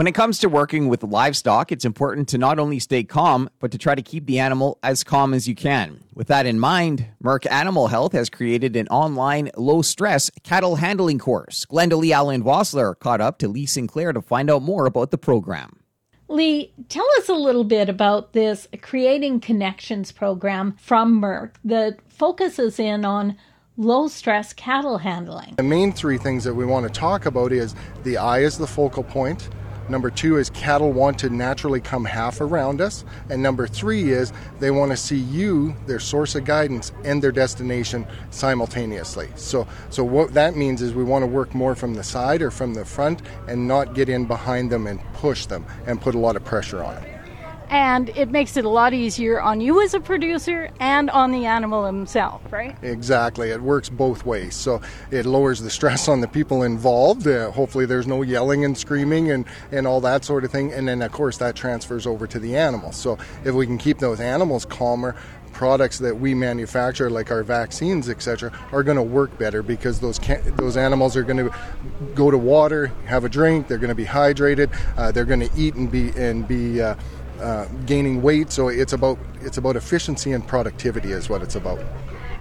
When it comes to working with livestock, it's important to not only stay calm, but to try to keep the animal as calm as you can. With that in mind, Merck Animal Health has created an online low stress cattle handling course. Glenda Lee Allen Vossler caught up to Lee Sinclair to find out more about the program. Lee, tell us a little bit about this Creating Connections program from Merck that focuses in on low stress cattle handling. The main three things that we want to talk about is the eye is the focal point Number two is cattle want to naturally come half around us. And number three is they want to see you, their source of guidance, and their destination simultaneously. So, so what that means is we want to work more from the side or from the front and not get in behind them and push them and put a lot of pressure on them and it makes it a lot easier on you as a producer and on the animal himself, right? Exactly. It works both ways. So it lowers the stress on the people involved. Uh, hopefully, there's no yelling and screaming and, and all that sort of thing. And then, of course, that transfers over to the animals. So if we can keep those animals calmer, products that we manufacture, like our vaccines, etc., are going to work better because those those animals are going to go to water, have a drink, they're going to be hydrated, uh, they're going to eat and be and be uh, uh, gaining weight. So it's about it's about efficiency and productivity is what it's about.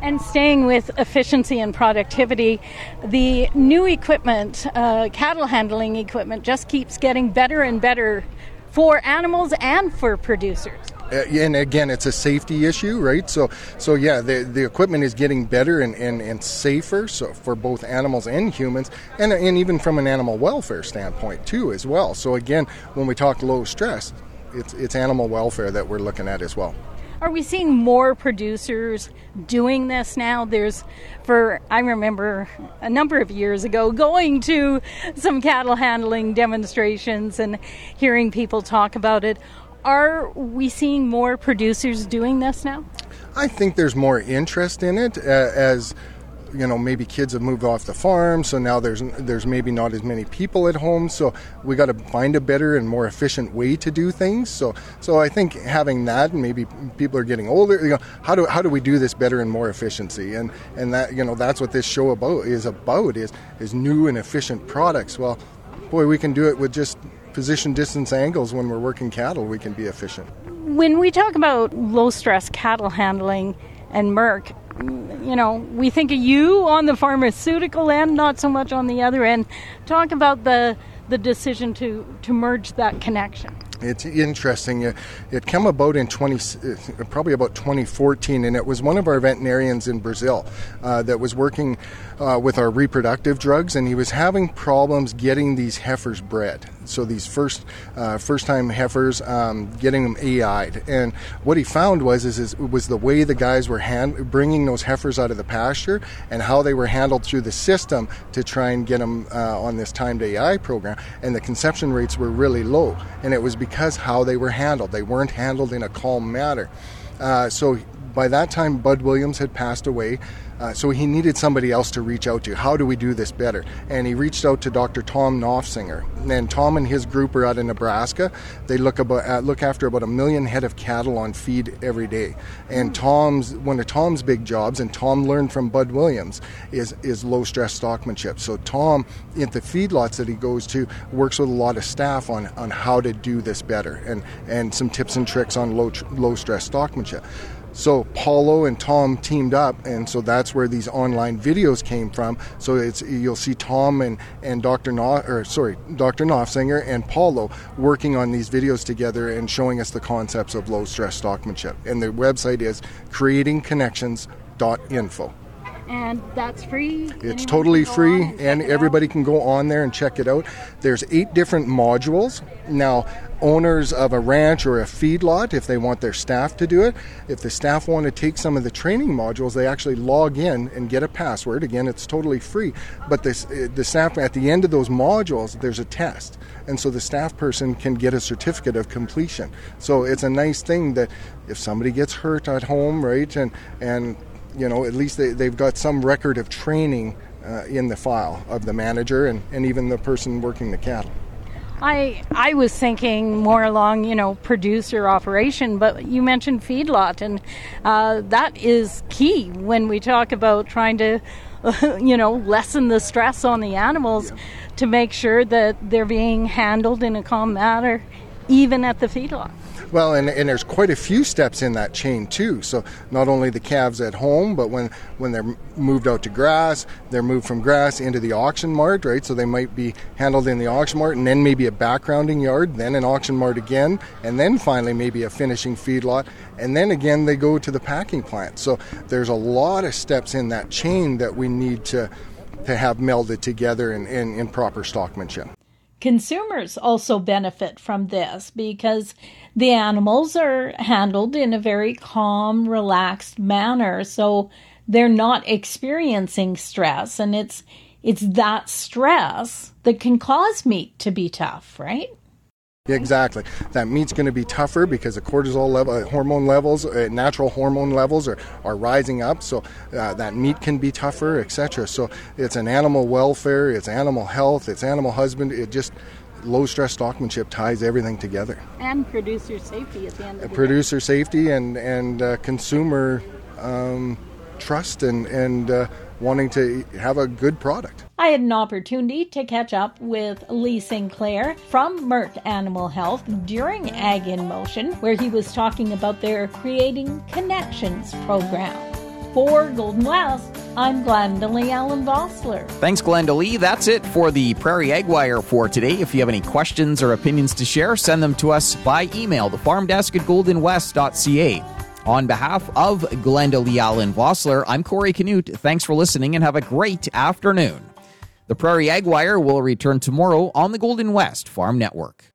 And staying with efficiency and productivity, the new equipment, uh, cattle handling equipment, just keeps getting better and better for animals and for producers. Uh, and again, it's a safety issue, right? So, so yeah, the, the equipment is getting better and, and, and safer so for both animals and humans, and, and even from an animal welfare standpoint too, as well. So again, when we talk low stress, it's it's animal welfare that we're looking at as well. Are we seeing more producers doing this now? There's, for I remember a number of years ago going to some cattle handling demonstrations and hearing people talk about it. Are we seeing more producers doing this now? I think there's more interest in it uh, as you know maybe kids have moved off the farm so now there's there's maybe not as many people at home. So we got to find a better and more efficient way to do things. So so I think having that and maybe people are getting older you know how do how do we do this better and more efficiency? And and that you know that's what this show about is about is is new and efficient products. Well boy we can do it with just position distance angles. When we're working cattle we can be efficient. When we talk about low stress cattle handling and Merck you know, we think of you on the pharmaceutical end, not so much on the other end. Talk about the the decision to to merge that connection. It's interesting. It, it came about in 20, uh, probably about 2014, and it was one of our veterinarians in Brazil uh, that was working uh, with our reproductive drugs, and he was having problems getting these heifers bred. So these first uh, first time heifers, um, getting them AI'd, and what he found was is, is was the way the guys were hand, bringing those heifers out of the pasture and how they were handled through the system to try and get them uh, on this timed AI program, and the conception rates were really low, and it was because how they were handled. They weren't handled in a calm manner. Uh, so by that time, Bud Williams had passed away. Uh, so he needed somebody else to reach out to. How do we do this better? And he reached out to Dr. Tom Noffsinger. And Tom and his group are out in Nebraska. They look about uh, look after about a million head of cattle on feed every day. And Tom's one of Tom's big jobs, and Tom learned from Bud Williams, is is low stress stockmanship. So Tom, at the feedlots that he goes to, works with a lot of staff on on how to do this better, and and some tips and tricks on low low stress stockmanship. So Paulo and Tom teamed up, and so that's where these online videos came from. So it's you'll see Tom and, and Dr. No, or sorry, Dr. Noffsinger and Paulo working on these videos together and showing us the concepts of low stress stockmanship. And the website is creatingconnections.info and that's free. It's Anyone totally free, and, and everybody can go on there and check it out. There's eight different modules. Now, owners of a ranch or a feedlot, if they want their staff to do it, if the staff want to take some of the training modules, they actually log in and get a password. Again, it's totally free. But this, eh, the staff, at the end of those modules, there's a test. And so the staff person can get a certificate of completion. So it's a nice thing that if somebody gets hurt at home, right, and, and you know, at least they, they've got some record of training uh, in the file of the manager and, and even the person working the cattle. I I was thinking more along you know producer operation, but you mentioned feedlot, and uh, that is key when we talk about trying to you know, lessen the stress on the animals yeah. to make sure that they're being handled in a calm manner, even at the feedlot. Well, and, and there's quite a few steps in that chain too. So not only the calves at home, but when when they're moved out to grass, they're moved from grass into the auction mart, right? So they might be handled in the auction mart, and then maybe a backgrounding yard, then an auction mart again, and then finally maybe a finishing feedlot, and then again they go to the packing plant. So there's a lot of steps in that chain that we need to to have melded together in, in, in proper stockmanship. Consumers also benefit from this because the animals are handled in a very calm, relaxed manner. So they're not experiencing stress. And it's, it's that stress that can cause meat to be tough, right? Exactly. That meat's going to be tougher because the cortisol level, uh, hormone levels, uh, natural hormone levels are, are rising up. So uh, that meat can be tougher, etc. So it's an animal welfare, it's animal health, it's animal husband. It just low stress stockmanship ties everything together. And producer safety at the end of the Producer day. safety and and uh, consumer um, trust and and uh, wanting to have a good product. I had an opportunity to catch up with Lee Sinclair from Merck Animal Health during Ag in Motion, where he was talking about their Creating Connections program. For Golden West, I'm Glenda Lee Allen Vossler. Thanks, Glenda Lee. That's it for the Prairie Ag Wire for today. If you have any questions or opinions to share, send them to us by email, the farm desk at goldenwest.ca. On behalf of Glenda Lee Allen Vossler, I'm Corey Canute. Thanks for listening and have a great afternoon. The Prairie Ag Wire will return tomorrow on the Golden West Farm Network.